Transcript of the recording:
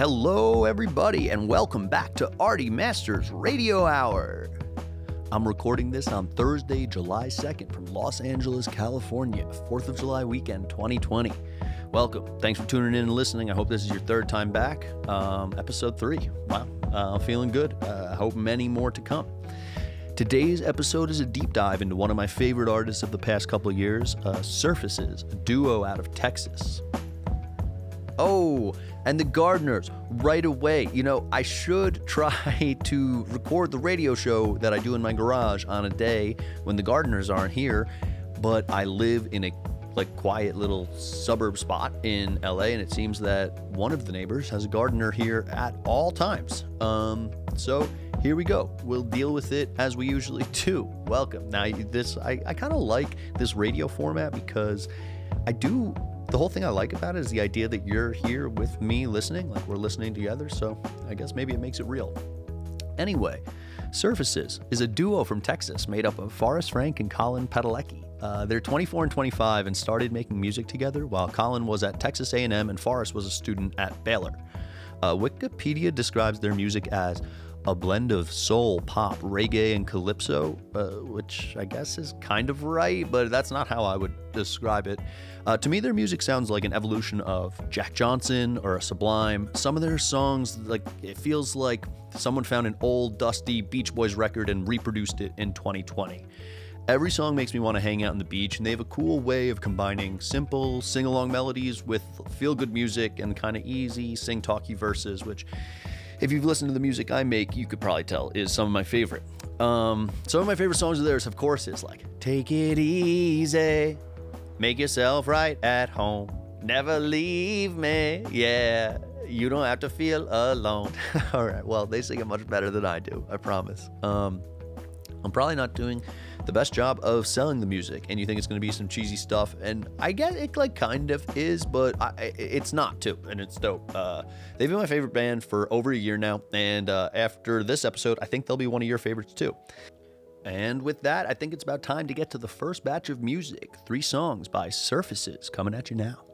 Hello, everybody, and welcome back to Arty Masters Radio Hour. I'm recording this on Thursday, July 2nd from Los Angeles, California, 4th of July weekend 2020. Welcome. Thanks for tuning in and listening. I hope this is your third time back. Um, episode three. Wow. Uh, feeling good. Uh, I hope many more to come. Today's episode is a deep dive into one of my favorite artists of the past couple years, uh, Surfaces, a duo out of Texas. Oh, and the Gardeners right away. You know, I should try to record the radio show that I do in my garage on a day when the Gardeners aren't here, but I live in a like quiet little suburb spot in LA and it seems that one of the neighbors has a gardener here at all times. Um so here we go. We'll deal with it as we usually do. Welcome. Now this I, I kind of like this radio format because I do the whole thing I like about it is the idea that you're here with me listening, like we're listening together. So I guess maybe it makes it real. Anyway, Surfaces is a duo from Texas made up of Forrest Frank and Colin Padalecki. Uh, they're 24 and 25 and started making music together while Colin was at Texas A&M and Forrest was a student at Baylor. Uh, Wikipedia describes their music as a blend of soul, pop, reggae, and calypso, uh, which I guess is kind of right, but that's not how I would describe it. Uh, to me, their music sounds like an evolution of Jack Johnson or a Sublime. Some of their songs, like it feels like someone found an old, dusty Beach Boys record and reproduced it in 2020. Every song makes me want to hang out on the beach, and they have a cool way of combining simple sing along melodies with feel good music and kind of easy sing talky verses, which, if you've listened to the music I make, you could probably tell is some of my favorite. Um, some of my favorite songs of theirs, of course, is like Take It Easy, Make yourself right at home. Never leave me. Yeah, you don't have to feel alone. All right. Well, they sing it much better than I do. I promise. Um, I'm probably not doing the best job of selling the music, and you think it's going to be some cheesy stuff, and I get it, like kind of is, but I, it's not too, and it's dope. Uh, they've been my favorite band for over a year now, and uh, after this episode, I think they'll be one of your favorites too. And with that, I think it's about time to get to the first batch of music. Three songs by Surfaces coming at you now.